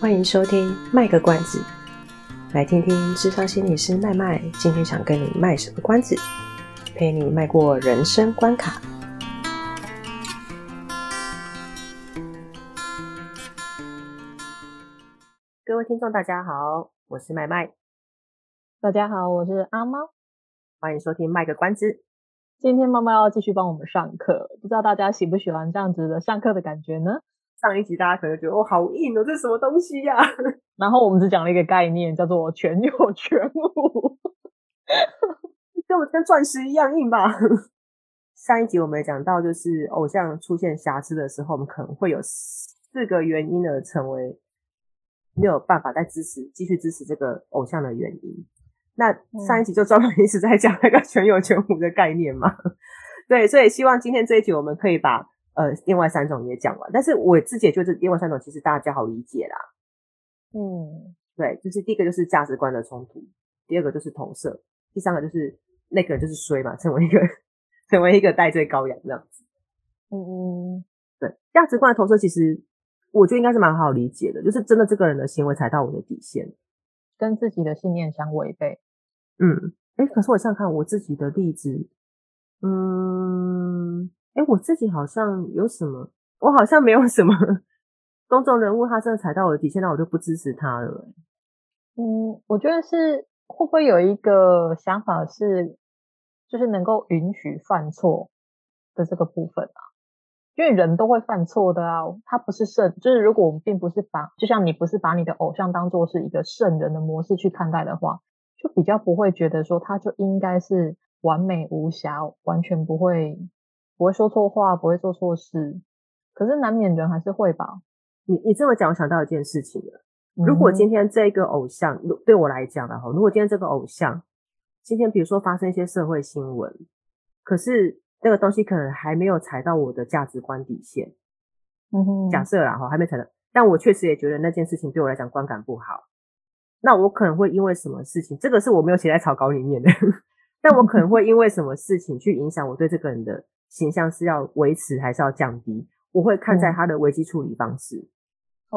欢迎收听卖个关子，来听听智商心理师麦麦今天想跟你卖什么关子，陪你迈过人生关卡。各位听众，大家好，我是麦麦。大家好，我是阿猫。欢迎收听卖个关子。今天妈妈要继续帮我们上课，不知道大家喜不喜欢这样子的上课的感觉呢？上一集大家可能觉得哦，好硬哦，这是什么东西呀、啊？然后我们只讲了一个概念，叫做全有全无，跟我跟钻石一样硬吧？上一集我们也讲到，就是偶像出现瑕疵的时候，我们可能会有四个原因而成为没有办法再支持、继续支持这个偶像的原因。那上一集就专门一直在讲那个全有全无的概念嘛？对，所以希望今天这一集我们可以把。呃，另外三种也讲完，但是我自己也觉得另外三种其实大家好理解啦。嗯，对，就是第一个就是价值观的冲突，第二个就是投射，第三个就是那个人就是衰嘛，成为一个 成为一个戴罪羔羊这样子。嗯嗯，对，价值观的投射其实我觉得应该是蛮好理解的，就是真的这个人的行为踩到我的底线，跟自己的信念相违背。嗯，哎，可是我想看我自己的例子，嗯。哎，我自己好像有什么，我好像没有什么公众人物，他真的踩到我的底线，那我就不支持他了。嗯，我觉得是会不会有一个想法是，就是能够允许犯错的这个部分啊？因为人都会犯错的啊，他不是圣，就是如果我们并不是把，就像你不是把你的偶像当做是一个圣人的模式去看待的话，就比较不会觉得说他就应该是完美无瑕，完全不会。不会说错话，不会做错事，可是难免人还是会吧。你你这么讲，我想到一件事情了。如果今天这个偶像，对我来讲的话，如果今天这个偶像，今天比如说发生一些社会新闻，可是那个东西可能还没有踩到我的价值观底线。嗯哼，假设啦哈，还没踩到，但我确实也觉得那件事情对我来讲观感不好。那我可能会因为什么事情，这个是我没有写在草稿里面的，但我可能会因为什么事情去影响我对这个人的。形象是要维持还是要降低？我会看在他的危机处理方式。嗯。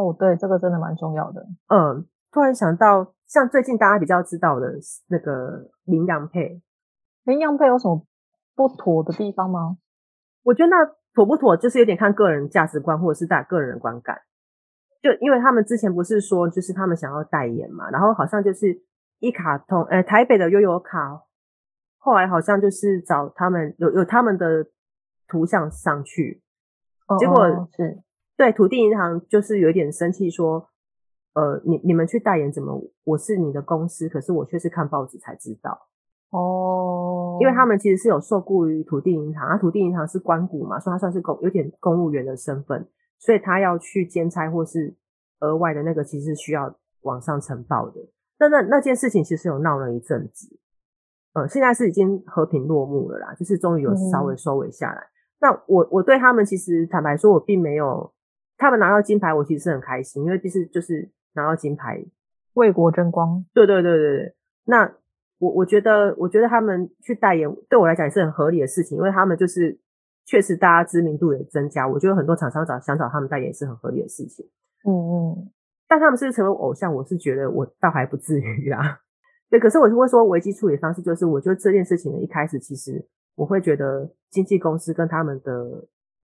哦，对，这个真的蛮重要的。嗯，突然想到，像最近大家比较知道的那个羚羊配，羚羊配有什么不妥的地方吗？我觉得那妥不妥，就是有点看个人价值观或者是大家个人的观感。就因为他们之前不是说，就是他们想要代言嘛，然后好像就是一卡通，呃，台北的悠游卡，后来好像就是找他们有有他们的。图像上去，结果是对土地银行就是有点生气，说：“呃，你你们去代言怎么？我是你的公司，可是我却是看报纸才知道哦，因为他们其实是有受雇于土地银行，啊，土地银行是官股嘛，所以他算是公有点公务员的身份，所以他要去兼差或是额外的那个，其实是需要往上呈报的。那那那件事情其实有闹了一阵子，呃，现在是已经和平落幕了啦，就是终于有稍微收尾下来。嗯”那我我对他们其实坦白说，我并没有他们拿到金牌，我其实是很开心，因为毕竟就是拿到金牌，为国争光。对对对对对。那我我觉得，我觉得他们去代言，对我来讲也是很合理的事情，因为他们就是确实大家知名度也增加，我觉得很多厂商找想找他们代言是很合理的事情。嗯嗯。但他们是成为偶像，我是觉得我倒还不至于啊。对，可是我是会说危机处理方式，就是我觉得这件事情的，一开始其实。我会觉得经纪公司跟他们的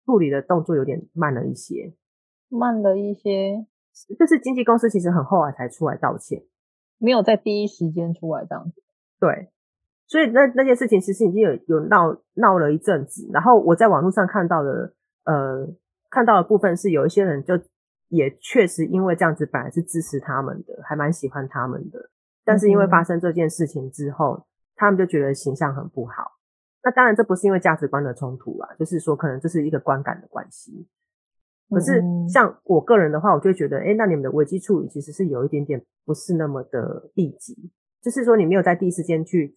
处理的动作有点慢了一些，慢了一些，就是经纪公司其实很后来才出来道歉，没有在第一时间出来这样子。对，所以那那件事情其实已经有有闹闹了一阵子，然后我在网络上看到的，呃，看到的部分是有一些人就也确实因为这样子本来是支持他们的，还蛮喜欢他们的，但是因为发生这件事情之后，嗯、他们就觉得形象很不好。那当然，这不是因为价值观的冲突啦，就是说可能这是一个观感的关系。可是像我个人的话，我就会觉得，哎，那你们的危机处理其实是有一点点不是那么的立即，就是说你没有在第一时间去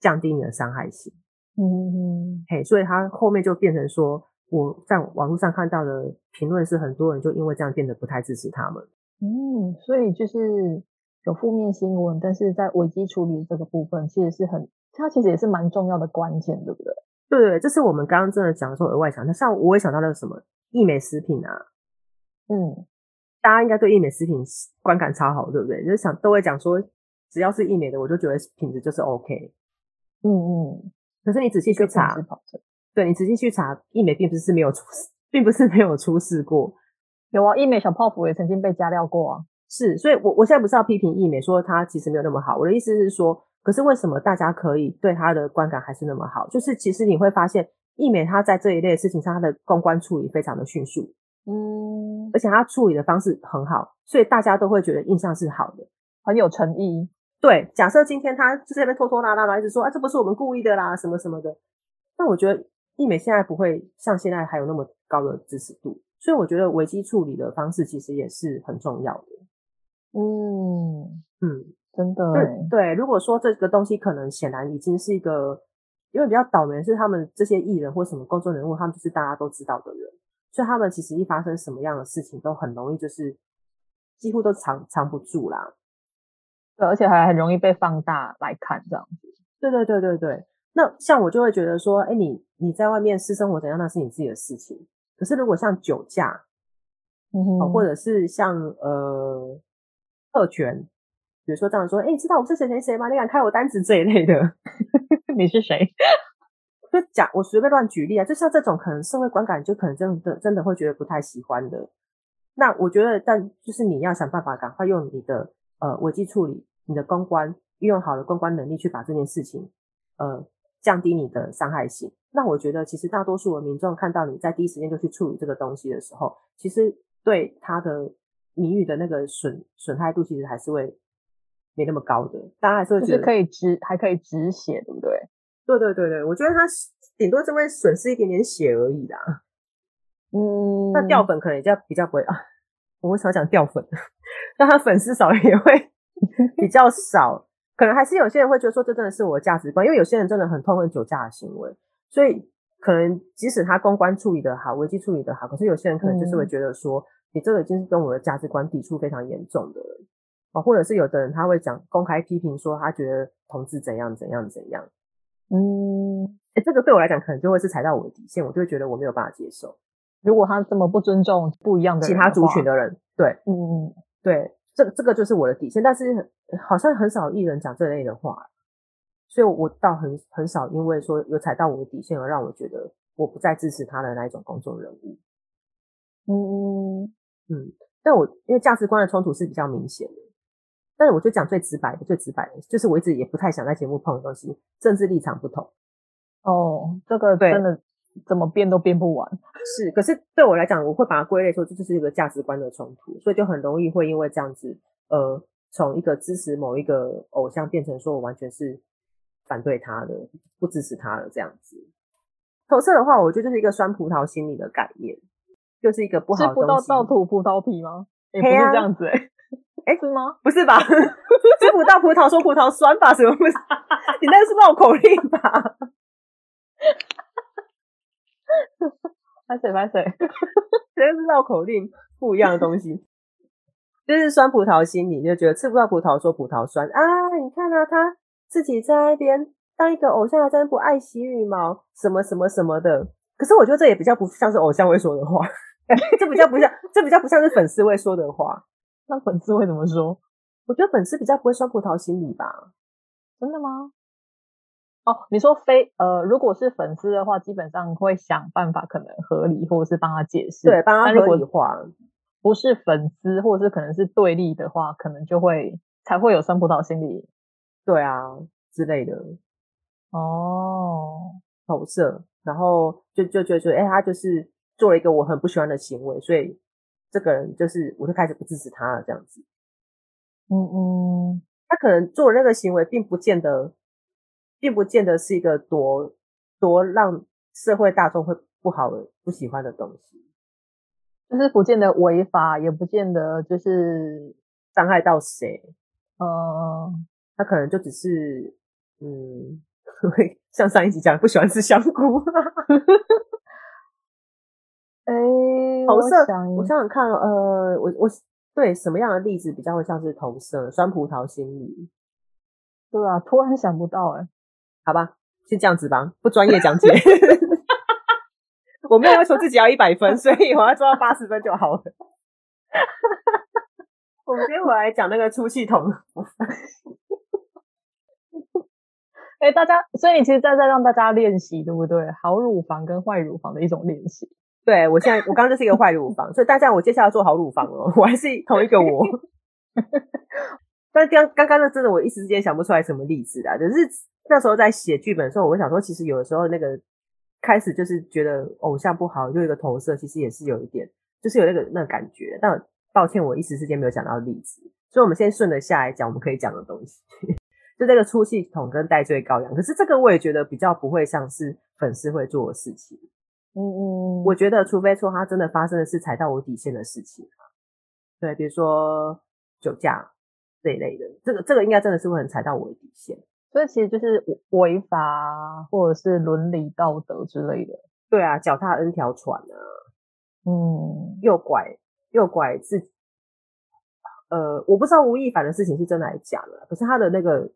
降低你的伤害性。嗯嗯，嘿，所以他后面就变成说，我在网络上看到的评论是很多人就因为这样变得不太支持他们。嗯，所以就是有负面新闻，但是在危机处理的这个部分，其实是很。它其实也是蛮重要的关键，对不对？对对，这是我们刚刚真的讲的时候额外讲。那像我也想到那个什么义美食品啊，嗯，大家应该对义美食品观感超好，对不对？就是想都会讲说，只要是义美的，我就觉得品质就是 OK。嗯嗯。可是你仔细去查，对，你仔细去查，义美并不是没有出事，并不是没有出事过。有啊，义美小泡芙也曾经被加料过啊。是，所以我我现在不是要批评义美，说它其实没有那么好。我的意思是说，可是为什么大家可以对他的观感还是那么好？就是其实你会发现，易美他在这一类的事情上，他的公关处理非常的迅速，嗯，而且他处理的方式很好，所以大家都会觉得印象是好的，很有诚意。对，假设今天他就在那边拖拖拉拉的，一直说啊，这不是我们故意的啦，什么什么的。但我觉得易美现在不会像现在还有那么高的支持度，所以我觉得危机处理的方式其实也是很重要的。嗯嗯，真的对对。如果说这个东西可能显然已经是一个，因为比较倒霉是他们这些艺人或什么公众人物，他们就是大家都知道的人，所以他们其实一发生什么样的事情都很容易就是几乎都藏藏不住啦。对，而且还很容易被放大来看，这样子。对对对对对。那像我就会觉得说，哎，你你在外面私生活怎样，那是你自己的事情。可是如果像酒驾，或者是像呃特权，比如说这样说，哎，你知道我是谁谁谁吗？你敢开我单子这一类的，你是谁？就讲我随便乱举例啊，就像这种可能社会观感，就可能真的真的会觉得不太喜欢的。那我觉得，但就是你要想办法赶快用你的。呃，危机处理，你的公关运用好了公关能力去把这件事情，呃，降低你的伤害性。那我觉得，其实大多数的民众看到你在第一时间就去处理这个东西的时候，其实对他的名誉的那个损损害度，其实还是会没那么高的。大家还是会觉得是可以止，还可以止血，对不对？对对对对，我觉得他顶多就会损失一点点血而已啦。嗯，那掉粉可能也较比较不会啊。我为什么要讲掉粉？但他粉丝少也会 比较少，可能还是有些人会觉得说，这真的是我的价值观，因为有些人真的很痛恨酒驾的行为，所以可能即使他公关处理的好，危机处理的好，可是有些人可能就是会觉得说，嗯、你这个已经是跟我的价值观抵触非常严重的了，哦，或者是有的人他会讲公开批评说，他觉得同志怎样怎样怎样，嗯，哎、欸，这个对我来讲可能就会是踩到我的底线，我就会觉得我没有办法接受。如果他这么不尊重不一样的其他族群的人，对，嗯嗯，对，这这个就是我的底线。但是好像很少艺人讲这类的话，所以我倒很很少因为说有踩到我的底线而让我觉得我不再支持他的那一种公众人物。嗯嗯嗯，但我因为价值观的冲突是比较明显的，但是我就讲最直白的，最直白的，就是我一直也不太想在节目碰的东西，政治立场不同。哦，这个真的。怎么变都变不完，是。可是对我来讲，我会把它归类说，这就是一个价值观的冲突，所以就很容易会因为这样子，呃，从一个支持某一个偶像变成说我完全是反对他的，不支持他的这样子。投射的话，我觉得就是一个酸葡萄心理的概念，就是一个不好的东西。吃不到倒吐葡萄皮吗？也、欸、不是这样子、欸，哎、欸，是吗？不是吧？吃不到葡萄说葡萄酸吧？什么不是？你那个是绕口令吧？拍水拍水，这个是绕口令，不一样的东西。就是酸葡萄心理，就觉得吃不到葡萄说葡萄酸啊！你看啊，他自己在那边当一个偶像，还真不爱惜羽毛，什么什么什么的。可是我觉得这也比较不像是偶像会说的话，这比较不像，这比较不像是粉丝会说的话。那粉丝会怎么说？我觉得粉丝比较不会酸葡萄心理吧？真的吗？哦，你说非呃，如果是粉丝的话，基本上会想办法可能合理，或者是帮他解释，对，帮他合理化。不是粉丝，或者是可能是对立的话，可能就会才会有酸葡萄心理，对啊之类的。哦，投射，然后就就觉得说，哎，他就是做了一个我很不喜欢的行为，所以这个人就是我就开始不支持他了，这样子。嗯嗯，他可能做那个行为，并不见得。并不见得是一个多多让社会大众会不好的、不喜欢的东西，就是不见得违法，也不见得就是伤害到谁。嗯，他可能就只是，嗯，会像上一集讲，不喜欢吃香菇。哎、欸，投射，我想想看，呃，我我对什么样的例子比较会像是投射？酸葡萄心理？对啊，突然想不到、欸，哎。好吧，先这样子吧，不专业讲解。我没有要求自己要一百分，所以我要做到八十分就好了。我们今天回来讲那个出气筒。哎、欸，大家，所以你其实在在让大家练习，对不对？好乳房跟坏乳房的一种练习。对，我现在，我刚刚就是一个坏乳房，所以大家，我接下来做好乳房哦。我还是 同一个我。但刚刚刚那真的，我一时之间想不出来什么例子啊。只是那时候在写剧本的时候，我会想说，其实有的时候那个开始就是觉得偶像不好，就有一个投射，其实也是有一点，就是有那个那个感觉。但抱歉，我一时之间没有讲到例子，所以我们先顺着下来讲我们可以讲的东西。就这个出气筒跟戴罪羔羊，可是这个我也觉得比较不会像是粉丝会做的事情。嗯嗯，我觉得除非说他真的发生的是踩到我底线的事情，对，比如说酒驾这一类的，这个这个应该真的是会很踩到我的底线。所以其实就是违法或者是伦理道德之类的。对啊，脚踏 N 条船啊，嗯，右拐。右拐自己，呃，我不知道吴亦凡的事情是真的还是假的，可是他的那个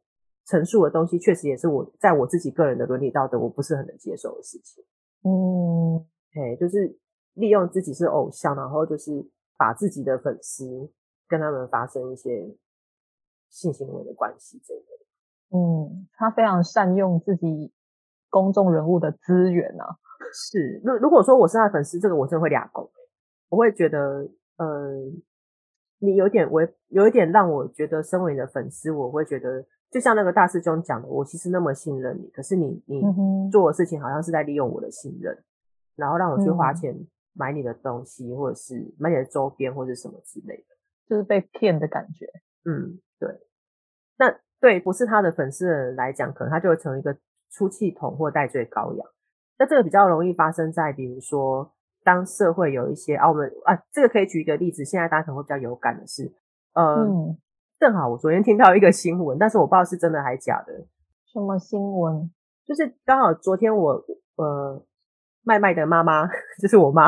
陈述的东西，确实也是我在我自己个人的伦理道德，我不是很能接受的事情。嗯，嘿，就是利用自己是偶像，然后就是把自己的粉丝跟他们发生一些性行为的关系，这个，嗯，他非常善用自己公众人物的资源啊。是，如如果说我是他的粉丝，这个我真的会俩狗，我会觉得。呃，你有点我有一点让我觉得，身为你的粉丝，我会觉得，就像那个大师兄讲的，我其实那么信任你，可是你你做的事情好像是在利用我的信任，然后让我去花钱买你的东西，或者是买你的周边或者什么之类的，就是被骗的感觉。嗯，对。那对不是他的粉丝的人来讲，可能他就会成为一个出气筒或戴罪羔羊。那这个比较容易发生在，比如说。当社会有一些啊，我们啊，这个可以举一个例子。现在大家可能会比较有感的是，呃，嗯、正好我昨天听到一个新闻，但是我不知道是真的还是假的。什么新闻？就是刚好昨天我呃，麦麦的妈妈，就是我妈，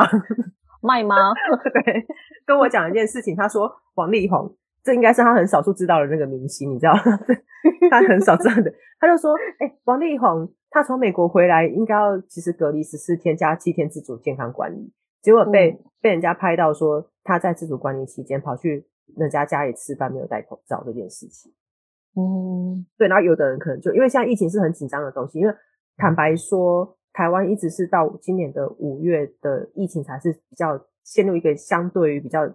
麦妈，对，跟我讲一件事情。她说王力宏，这应该是她很少数知道的那个明星，你知道，她很少知道的。她就说，哎、欸，王力宏。他从美国回来，应该要其实隔离十四天加七天自主健康管理，结果被、嗯、被人家拍到说他在自主管理期间跑去人家家里吃饭没有戴口罩这件事情。嗯，对，然后有的人可能就因为现在疫情是很紧张的东西，因为坦白说，台湾一直是到今年的五月的疫情才是比较陷入一个相对于比较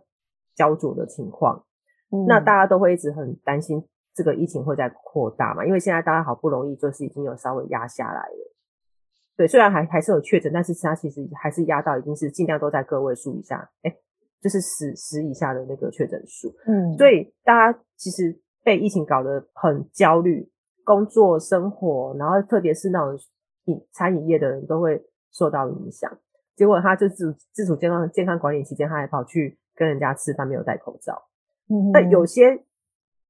焦灼的情况，嗯、那大家都会一直很担心。这个疫情会再扩大嘛？因为现在大家好不容易就是已经有稍微压下来了，对，虽然还还是有确诊，但是它其实还是压到已经是尽量都在个位数以下，诶，就是十十以下的那个确诊数。嗯，所以大家其实被疫情搞得很焦虑，工作生活，然后特别是那种饮餐饮业的人都会受到影响。结果他就自主自主健康健康管理期间，他还跑去跟人家吃饭，没有戴口罩。嗯，但有些。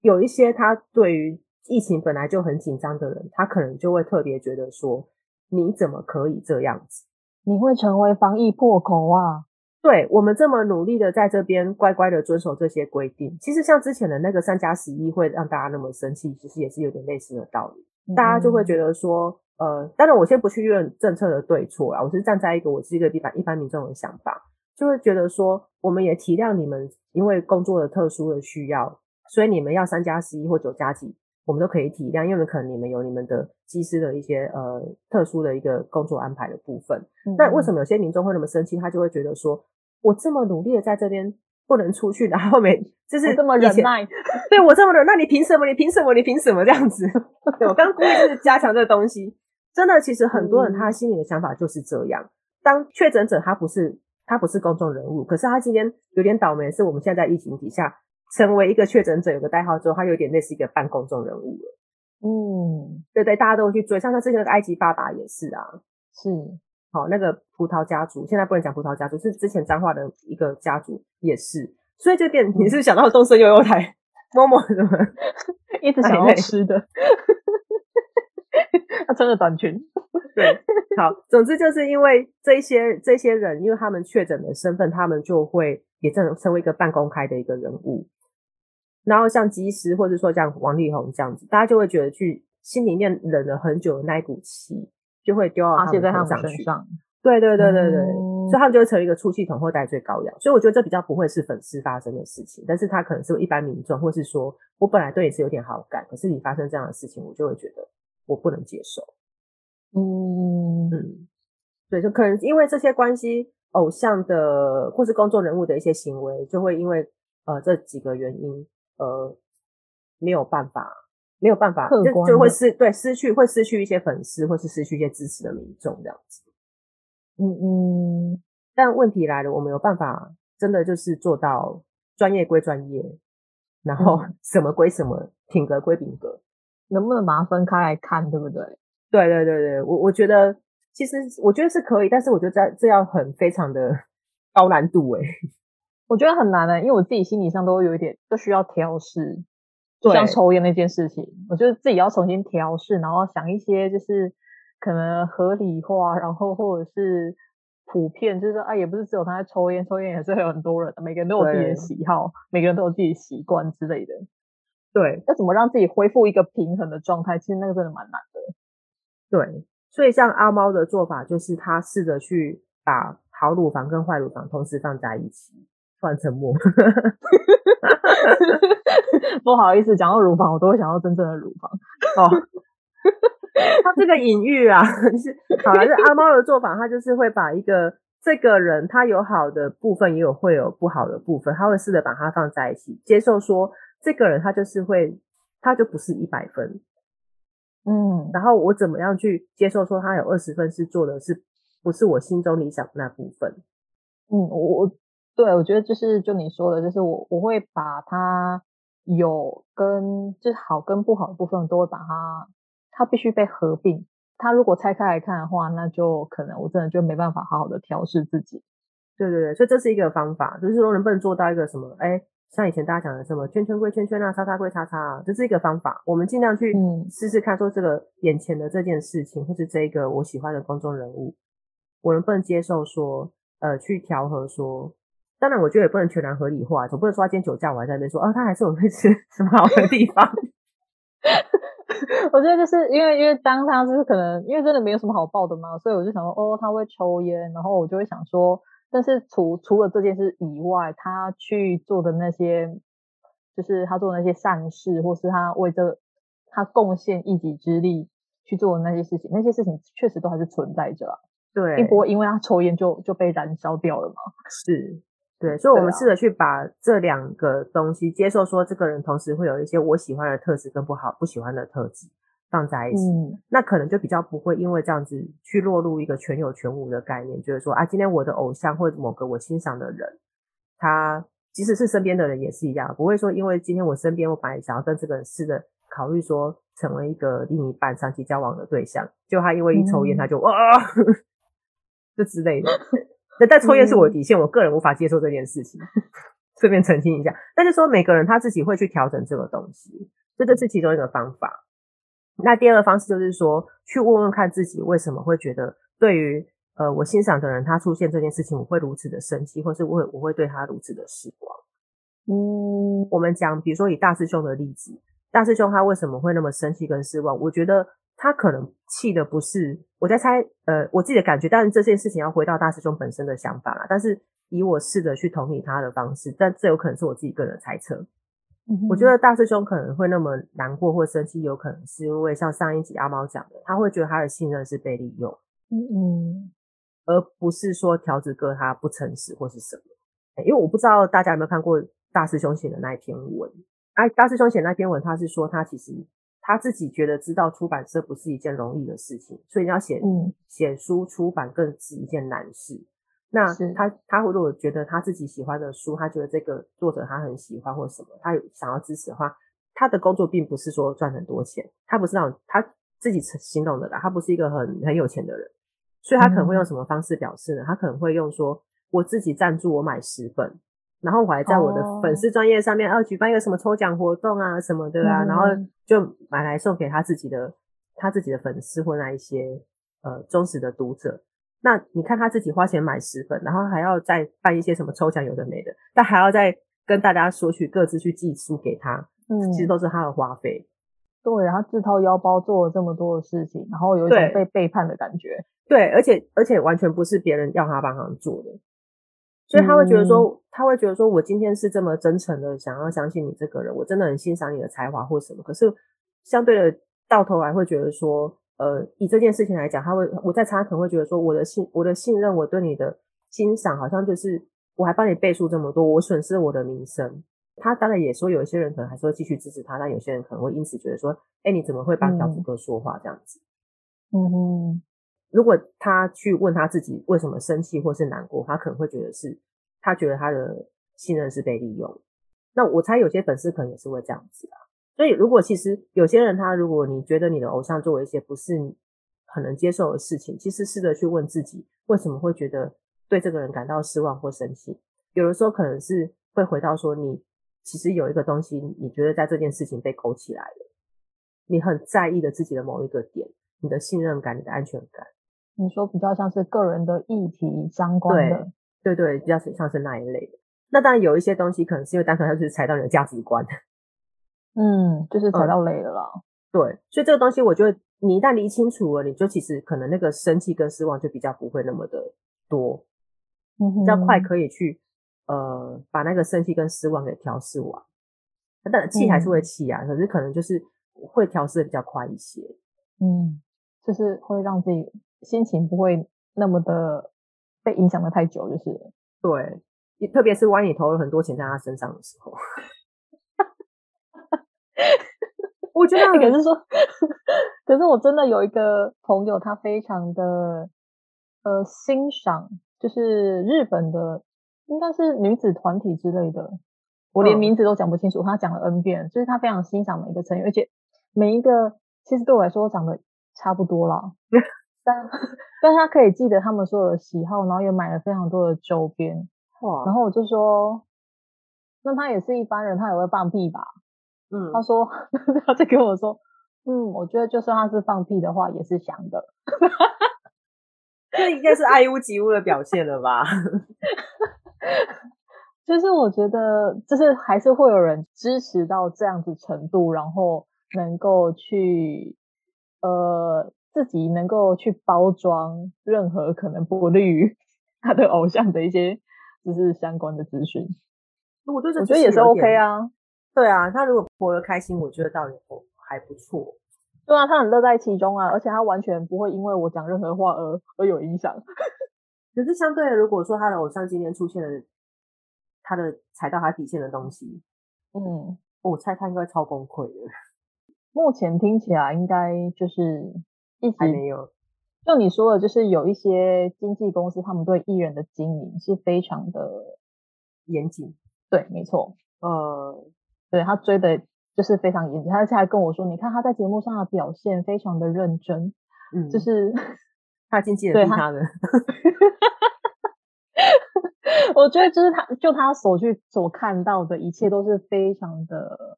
有一些他对于疫情本来就很紧张的人，他可能就会特别觉得说：“你怎么可以这样子？你会成为防疫破口啊！”对，我们这么努力的在这边乖乖的遵守这些规定，其实像之前的那个三加十一会让大家那么生气，其实也是有点类似的道理。嗯、大家就会觉得说：“呃，当然我先不去论政策的对错啦，我是站在一个我是一个一般一般民众的想法，就会觉得说，我们也体谅你们因为工作的特殊的需要。”所以你们要三加十一或九加几，我们都可以体谅，因为可能你们有你们的机师的一些呃特殊的一个工作安排的部分。那、嗯、为什么有些民众会那么生气？他就会觉得说，我这么努力的在这边不能出去，然后没就是这么忍耐，对我这么忍，那你凭什么？你凭什么？你凭什么这样子？对我刚刚 故意就是加强这个东西，真的，其实很多人他心里的想法就是这样。嗯、当确诊者他不是他不是公众人物，可是他今天有点倒霉，是我们现在在疫情底下。成为一个确诊者，有个代号之后，他有点类似一个半公众人物了。嗯，对对，大家都会去追。像他之前那个埃及爸爸也是啊，是。好，那个葡萄家族，现在不能讲葡萄家族，是之前彰化的一个家族也是。所以这边你是想到东森悠悠台，摸摸什么，一直想要吃的。他穿着短裙。对，好，总之就是因为这些这些人，因为他们确诊的身份，他们就会也正成为一个半公开的一个人物。然后像机师，或者说像王力宏这样子，大家就会觉得去心里面忍了很久的那一股气，就会丢到他们头上去。对对对对对，所以他们就会成为一个出气筒或戴罪羔羊。所以我觉得这比较不会是粉丝发生的事情，但是他可能是一般民众，或是说我本来对你是有点好感，可是你发生这样的事情，我就会觉得我不能接受。嗯嗯，对，就可能因为这些关系，偶像的或是公众人物的一些行为，就会因为呃这几个原因，呃没有办法，没有办法，就就会失对失去会失去一些粉丝，或是失去一些支持的民众这样子。嗯嗯，但问题来了，我没有办法真的就是做到专业归专业，然后什么归什么，品格归品格，能不能把它分开来看，对不对？对对对对，我我觉得其实我觉得是可以，但是我觉得这这要很非常的高难度诶。我觉得很难的，因为我自己心理上都有一点都需要调适，就像抽烟那件事情，我觉得自己要重新调试，然后想一些就是可能合理化，然后或者是普遍，就是说啊，也不是只有他在抽烟，抽烟也是有很多人的，每个人都有自己的喜好，每个人都有自己的习惯之类的。对，要怎么让自己恢复一个平衡的状态？其实那个真的蛮难的。对，所以像阿猫的做法，就是他试着去把好乳房跟坏乳房同时放在一起，突然沉默。不好意思，讲到乳房，我都会想到真正的乳房。哦，他这个隐喻啊，是好了，是阿猫的做法，他就是会把一个这个人，他有好的部分，也有会有不好的部分，他会试着把它放在一起，接受说这个人他就是会，他就不是一百分。嗯，然后我怎么样去接受说他有二十分是做的是不是我心中理想的那部分？嗯，我我对我觉得就是就你说的，就是我我会把它有跟就是好跟不好的部分都会把它，它必须被合并。它如果拆开来看的话，那就可能我真的就没办法好好的调试自己。对对对，所以这是一个方法，就是说能不能做到一个什么？哎。像以前大家讲的什么圈圈归圈圈啊，叉叉归叉叉啊，这是一个方法。我们尽量去试试看，说这个眼前的这件事情，或是这一个我喜欢的公众人物，我能不能接受说，呃，去调和说。当然，我觉得也不能全然合理化，总不能说他今天酒驾，我还在那边说，哦，他还是有会吃 什么好的地方。我觉得就是因为，因为当他就是可能因为真的没有什么好报的嘛，所以我就想说，哦，他会抽烟，然后我就会想说。但是除除了这件事以外，他去做的那些，就是他做的那些善事，或是他为这他贡献一己之力去做的那些事情，那些事情确实都还是存在着啊。对，并不会因为他抽烟就就被燃烧掉了嘛。是，对，所以我们试着去把这两个东西接受，说这个人同时会有一些我喜欢的特质跟不好不喜欢的特质。放在一起，嗯，那可能就比较不会因为这样子去落入一个全有全无的概念，就是说啊，今天我的偶像或者某个我欣赏的人，他即使是身边的人也是一样，不会说因为今天我身边我本来想要跟这个人试着考虑说成为一个另一半长期交往的对象，就他因为一抽烟他就啊，这之类的。那但抽烟是我的底线，我个人无法接受这件事情。顺便澄清一下，但是说每个人他自己会去调整这个东西，这就是其中一个方法。那第二个方式就是说，去问问看自己为什么会觉得，对于呃我欣赏的人他出现这件事情，我会如此的生气，或是我会我会对他如此的失望。嗯，我们讲，比如说以大师兄的例子，大师兄他为什么会那么生气跟失望？我觉得他可能气的不是我在猜，呃，我自己的感觉，但是这件事情要回到大师兄本身的想法啦。但是以我试着去同理他的方式，但这有可能是我自己个人的猜测。我觉得大师兄可能会那么难过或生气，有可能是因为像上一集阿猫讲的，他会觉得他的信任是被利用，嗯嗯，而不是说条子哥他不诚实或是什么。因为我不知道大家有没有看过大师兄写的那一篇文，哎，大师兄写那篇文，他是说他其实他自己觉得知道出版社不是一件容易的事情，所以你要写写书出版更是一件难事。那他他如果觉得他自己喜欢的书，他觉得这个作者他很喜欢或什么，他有想要支持的话，他的工作并不是说赚很多钱，他不是那种他自己形容的啦，他不是一个很很有钱的人，所以他可能会用什么方式表示呢？他可能会用说我自己赞助我买十本，然后我还在我的粉丝专业上面要举办一个什么抽奖活动啊什么的啊，然后就买来送给他自己的他自己的粉丝或那一些呃忠实的读者。那你看他自己花钱买十本，然后还要再办一些什么抽奖，有的没的，但还要再跟大家索取各自去寄书给他，嗯，其实都是他的花费。对，他自掏腰包做了这么多的事情，然后有一种被背叛的感觉。对，而且而且完全不是别人要他帮忙做的，所以他会觉得说，嗯、他会觉得说我今天是这么真诚的想要相信你这个人，我真的很欣赏你的才华或什么。可是相对的，到头来会觉得说，呃，以这件事情来讲，他会我在他可能会觉得说，我的信我的信任，我对你的欣赏，好像就是我还帮你背书这么多，我损失了我的名声。他当然也说，有一些人可能还是会继续支持他，但有些人可能会因此觉得说，哎，你怎么会帮条子哥说话这样子？嗯哼，如果他去问他自己为什么生气或是难过，他可能会觉得是，他觉得他的信任是被利用。那我猜有些粉丝可能也是会这样子啊。所以如果其实有些人他如果你觉得你的偶像做了一些不是很能接受的事情，其实试着去问自己为什么会觉得对这个人感到失望或生气。有的时候可能是会回到说你。其实有一个东西，你觉得在这件事情被勾起来了，你很在意的自己的某一个点，你的信任感、你的安全感，你说比较像是个人的议题相关的，对对对，比较像是那一类的。那当然有一些东西可能是因为单纯它就是踩到你的价值观，嗯，就是踩到雷了啦。嗯，对，所以这个东西我觉得你一旦理清楚了，你就其实可能那个生气跟失望就比较不会那么的多，嗯哼，比较快可以去。呃，把那个生气跟失望给调试完，但气还是会气啊，嗯、可是可能就是会调试的比较快一些，嗯，就是会让自己心情不会那么的被影响的太久，就是对，特别是万一你投了很多钱在他身上的时候，我觉得可是说，可是我真的有一个朋友，他非常的呃欣赏，就是日本的。应该是女子团体之类的，我连名字都讲不清楚。他讲了 N 遍，就是他非常欣赏每一个成员，而且每一个其实对我来说长得差不多啦。但 但他可以记得他们所有的喜好，然后也买了非常多的周边。哇！然后我就说，那他也是一般人，他也会放屁吧？嗯，他说，他就跟我说，嗯，我觉得就算他是放屁的话，也是香的。这应该是爱屋及乌的表现了吧？就是我觉得，就是还是会有人支持到这样子程度，然后能够去呃自己能够去包装任何可能不利于 他的偶像的一些就是相关的资讯。我觉得我觉得也是 OK 啊，对啊，他如果活得开心，我觉得倒也还不错。对啊，他很乐在其中啊，而且他完全不会因为我讲任何话而而有影响。可是相对的，如果说他的偶像今天出现了他的踩到他底线的东西，嗯，我猜他应该超崩溃的。目前听起来应该就是一直还没有。就你说的，就是有一些经纪公司，他们对艺人的经营是非常的严谨。对，没错。呃，对，他追的就是非常严谨。他而且还跟我说，你看他在节目上的表现非常的认真，嗯，就是。他经纪 人逼他的，我觉得就是他，就他所去所看到的一切都是非常的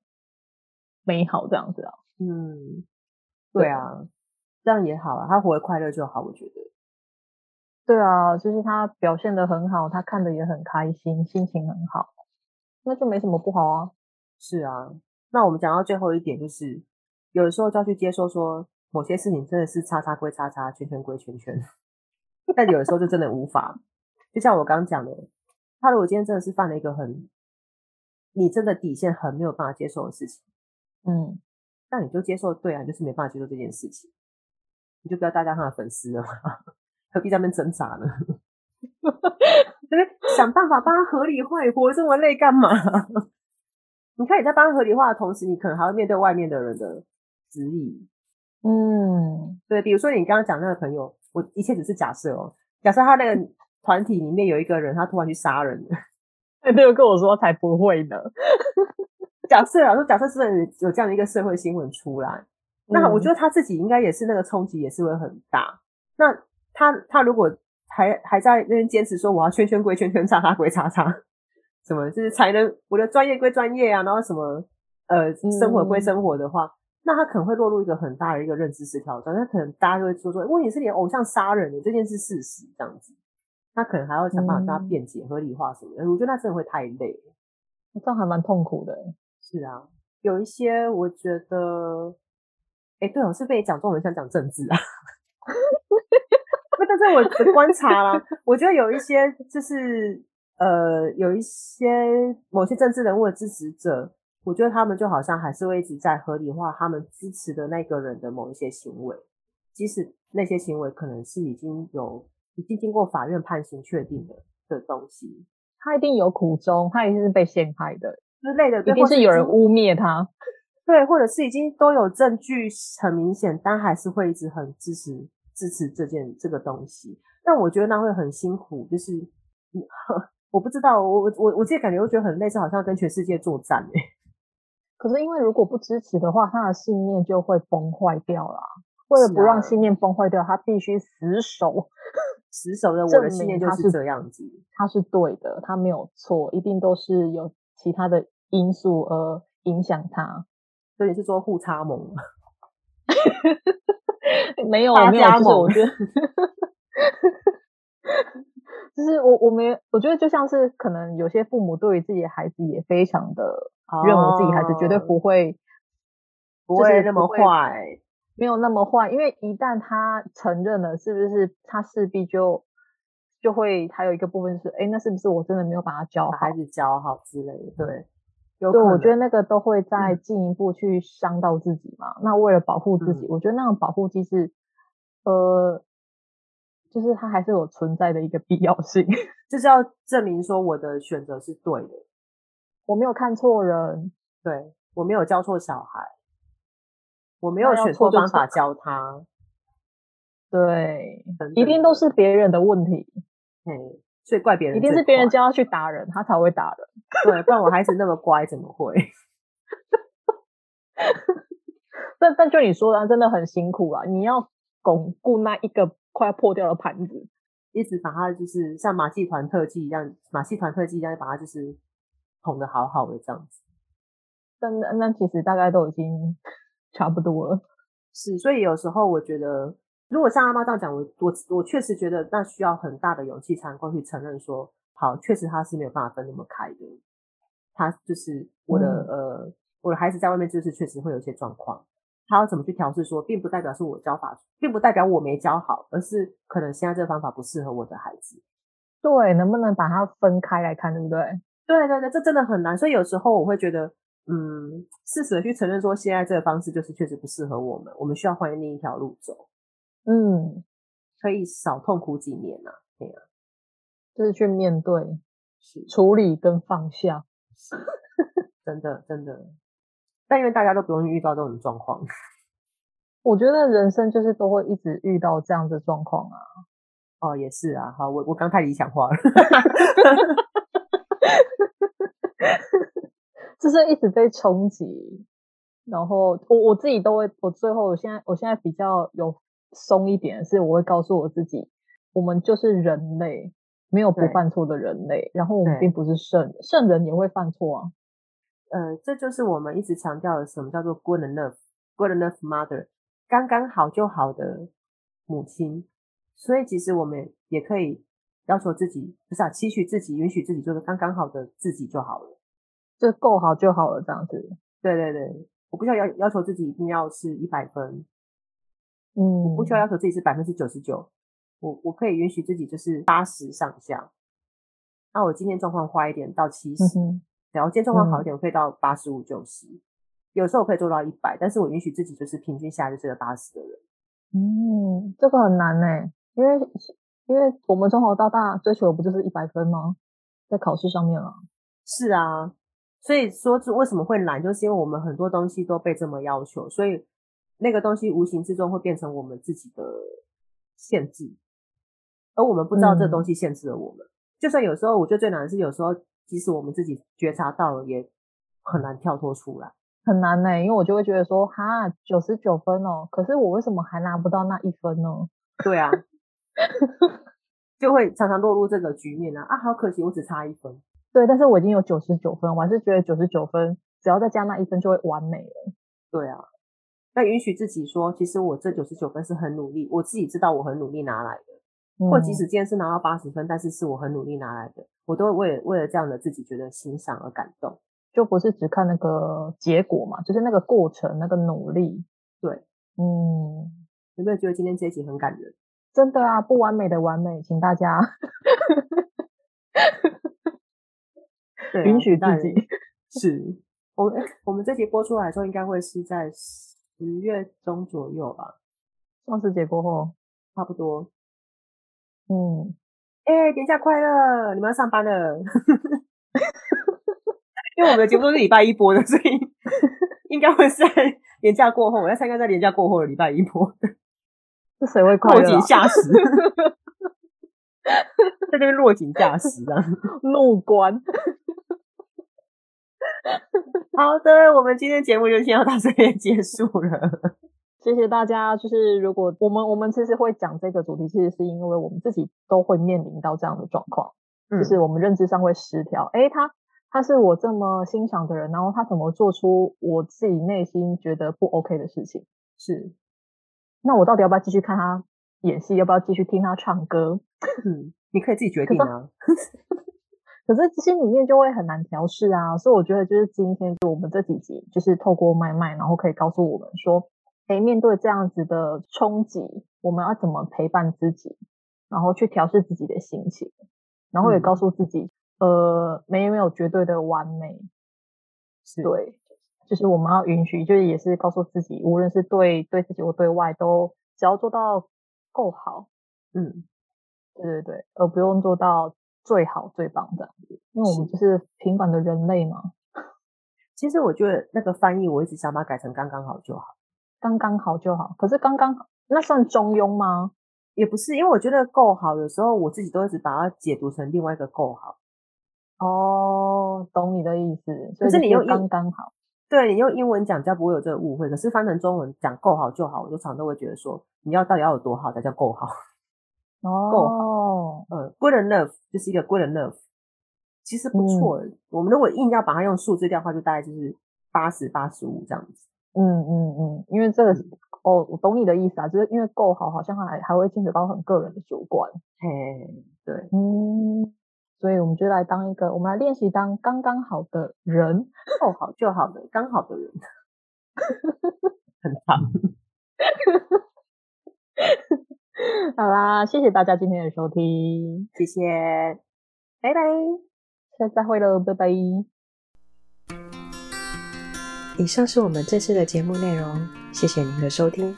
美好，这样子啊。嗯，对啊，这样也好啊，他活得快乐就好，我觉得。对啊，就是他表现得很好，他看得也很开心，心情很好，那就没什么不好啊。是啊，那我们讲到最后一点，就是有的时候就要去接受说。某些事情真的是叉叉归叉叉，圈圈归圈圈，但有的时候就真的无法。就像我刚刚讲的，他如果今天真的是犯了一个很，你真的底线很没有办法接受的事情，嗯，那你就接受，对啊，你就是没办法接受这件事情，你就不要大家他的粉丝了嘛，何必在那边挣扎呢？对？想办法帮他合理化，活这么累干嘛？你看你在帮他合理化的同时，你可能还会面对外面的人的质疑。嗯，对，比如说你刚刚讲那个朋友，我一切只是假设哦。假设他那个团体里面有一个人，他突然去杀人了，他就跟我说才不会呢。假设啊，说假设是有这样的一个社会新闻出来，那我觉得他自己应该也是那个冲击也是会很大。那他他如果还还在那边坚持说我要圈圈归圈圈，叉叉归叉叉，什么就是才能我的专业归专业啊，然后什么呃生活归生活的话。那他可能会落入一个很大的一个认知失调，那可能大家就会说说，问题是你偶像杀人的这件事事实这样子，他可能还要想办法跟他辩解、合理化什么的。我觉得那真的会太累，这样还蛮痛苦的。是啊，有一些我觉得哎，对，我是被你讲中文，想讲政治啊。但是我的观察啦，我觉得有一些就是呃，有一些某些政治人物的支持者，我觉得他们就好像还是会一直在合理化他们支持的那个人的某一些行为，即使那些行为可能是已经有已经经过法院判刑确定的的东西，他一定有苦衷，他一定是被陷害的之类的，一定是有人污蔑他，对，或者是已经都有证据很明显，但还是会一直很支持。支持这件这个东西，但我觉得那会很辛苦，就是我不知道，我我我自己感觉，我觉得很类似，好像跟全世界作战哎。可是因为如果不支持的话，他的信念就会崩坏掉了。为了不让信念崩坏掉，他必须死守，死守的我的信念就是这样子，他是对的，他没有错，一定都是有其他的因素而影响他。所以你是做互差盟？没有，没有，就是我觉得，就是我我没，我觉得就像是可能有些父母对于自己的孩子也非常的认为自己孩子绝对不会，不会那么坏，没有那么坏，因为一旦他承认了，是不是他势必就就会还有一个部分是，哎，那是不是我真的没有把他教孩子教好之类的，对。对，我觉得那个都会再进一步去伤到自己嘛。嗯、那为了保护自己，嗯、我觉得那种保护机制，呃，就是它还是有存在的一个必要性，就是要证明说我的选择是对的，我没有看错人，对，我没有教错小孩，我没有选错方法教他，对，一定都是别人的问题，嘿。所以怪别人，一定是别人叫他去打人，他才会打人。对，不然我孩子那么乖，怎么会？但但就你说的，真的很辛苦啊！你要巩固那一个快要破掉的盘子，一直把它就是像马戏团特技一样，马戏团特技一样，把它就是捧的好好的这样子。但那那其实大概都已经差不多了。是，所以有时候我觉得。如果像阿妈这样讲，我我我确实觉得那需要很大的勇气才能够去承认说，好，确实他是没有办法分那么开的。他就是我的、嗯、呃，我的孩子在外面就是确实会有一些状况，他要怎么去调试说，并不代表是我教法，并不代表我没教好，而是可能现在这个方法不适合我的孩子。对，能不能把它分开来看，对不对？对对对，这真的很难。所以有时候我会觉得，嗯，适时的去承认说，现在这个方式就是确实不适合我们，我们需要换另一条路走。嗯，可以少痛苦几年呐、啊，对呀、啊，就是去面对、处理跟放下，真的真的。但因为大家都不用遇到这种状况，我觉得人生就是都会一直遇到这样的状况啊。哦，也是啊，好，我我刚太理想化了，就是一直被冲击，然后我我自己都会，我最后我现在我现在比较有。松一点，是我会告诉我自己，我们就是人类，没有不犯错的人类。然后我们并不是圣圣人，也会犯错啊。呃，这就是我们一直强调的，什么叫做 good enough，good enough mother，刚刚好就好的母亲。所以其实我们也可以要求自己，不是啊，期许自己，允许自己，就是刚刚好的自己就好了，就够好就好了，这样子。对对对，我不需要要要求自己一定要是一百分。嗯，我不需要要求自己是百分之九十九，我我可以允许自己就是八十上下。那我今天状况坏一点到七十，然后今天状况好一点，我可以到八十五、九十。有时候我可以做到一百，但是我允许自己就是平均下来就是个八十的人。嗯，这个很难呢，因为因为我们从小到大追求的不就是一百分吗？在考试上面啊。是啊，所以说为什么会难，就是因为我们很多东西都被这么要求，所以。那个东西无形之中会变成我们自己的限制，而我们不知道这个东西限制了我们。嗯、就算有时候，我觉得最难的是，有时候即使我们自己觉察到了，也很难跳脱出来，很难呢、欸。因为我就会觉得说，哈，九十九分哦，可是我为什么还拿不到那一分呢？对啊，就会常常落入这个局面啊！啊，好可惜，我只差一分。对，但是我已经有九十九分，我还是觉得九十九分只要再加那一分就会完美了。对啊。那允许自己说，其实我这九十九分是很努力，我自己知道我很努力拿来的。嗯、或即使今天是拿到八十分，但是是我很努力拿来的，我都会为了为了这样的自己觉得欣赏而感动，就不是只看那个结果嘛，就是那个过程，那个努力。对，嗯，有没有觉得今天这一集很感人？真的啊，不完美的完美，请大家 允许自己。是我我们这集播出来的时候，应该会是在十月中左右吧？双十节过后，差不多。嗯，哎、欸，连假快乐！你们要上班了。因为我们的节目都是礼拜一播的，所以应该会是在年假过后。我要参加在年假过后的礼拜一播的。这谁会快乐、啊？落井下石，在这边落井下石啊！怒关。好的，我们今天节目就先要到这边结束了。谢谢大家。就是如果我们我们其实会讲这个主题，其实是因为我们自己都会面临到这样的状况，嗯、就是我们认知上会失调。诶，他。他是我这么欣赏的人，然后他怎么做出我自己内心觉得不 OK 的事情？是，那我到底要不要继续看他演戏？要不要继续听他唱歌？嗯，你可以自己决定啊。可是心里面就会很难调试啊，所以我觉得就是今天就我们这几集，就是透过麦麦，然后可以告诉我们说，诶，面对这样子的冲击，我们要怎么陪伴自己，然后去调试自己的心情，然后也告诉自己。嗯呃，没没有绝对的完美，是。对，就是我们要允许，就是也是告诉自己，无论是对对自己或对外，都只要做到够好，嗯，对对对，而不用做到最好最棒这样子，因为我们就是平凡的人类嘛。其实我觉得那个翻译，我一直想把它改成刚刚好就好，刚刚好就好。可是刚刚好，那算中庸吗？也不是，因为我觉得够好，有时候我自己都一直把它解读成另外一个够好。哦，懂你的意思。可是你用刚刚好，对，你用英文讲，就不会有这个误会。可是翻成中文讲够好就好，我就常常都会觉得说，你要到底要有多好才叫够好？哦，够好，呃，good enough 就是一个 good enough，其实不错。嗯、我们如果硬要把它用数字调的话，就大概就是八十八十五这样子。嗯嗯嗯，因为这个、嗯、哦，我懂你的意思啊，就是因为够好，好像还还会牵扯到很个人的主观。嘿，对，嗯。所以我们就来当一个，我们来练习当刚刚好的人，够好就好的刚好的人，很棒。好啦，谢谢大家今天的收听，谢谢，拜拜，下次再会喽，拜拜。以上是我们这次的节目内容，谢谢您的收听。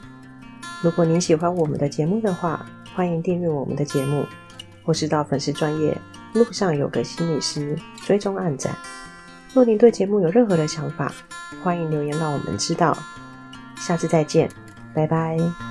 如果您喜欢我们的节目的话，欢迎订阅我们的节目，或是到粉丝专业。路上有个心理师，追踪暗赞。若您对节目有任何的想法，欢迎留言让我们知道。下次再见，拜拜。